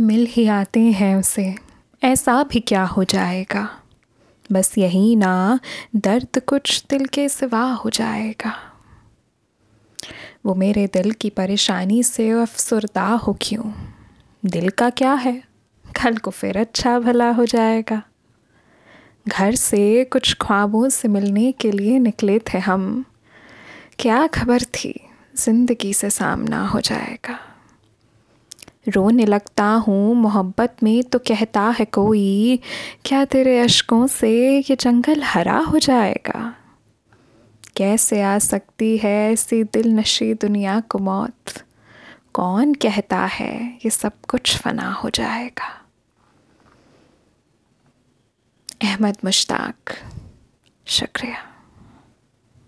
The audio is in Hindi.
मिल ही आते हैं उसे। ऐसा भी क्या हो जाएगा? बस यही ना, दर्द कुछ दिल के सिवा हो जाएगा। वो मेरे दिल की परेशानी से अफसरदा हो क्यों? दिल का क्या है? कल को फिर अच्छा भला हो जाएगा। घर से कुछ ख्वाबों से मिलने के लिए निकले थे हम। क्या खबर थी? ज़िंदगी से सामना हो जाएगा। रोने लगता हूँ, मोहब्बत में तो कहता है कोई, क्या तेरे अशकों से ये जंगल हरा हो जाएगा? कैसे आ सकती है ऐसी दिल नशी दुनिया को मौत? कौन कहता है ये सब कुछ फना हो जाएगा? अहमद मुश्ताक, शुक्रिया।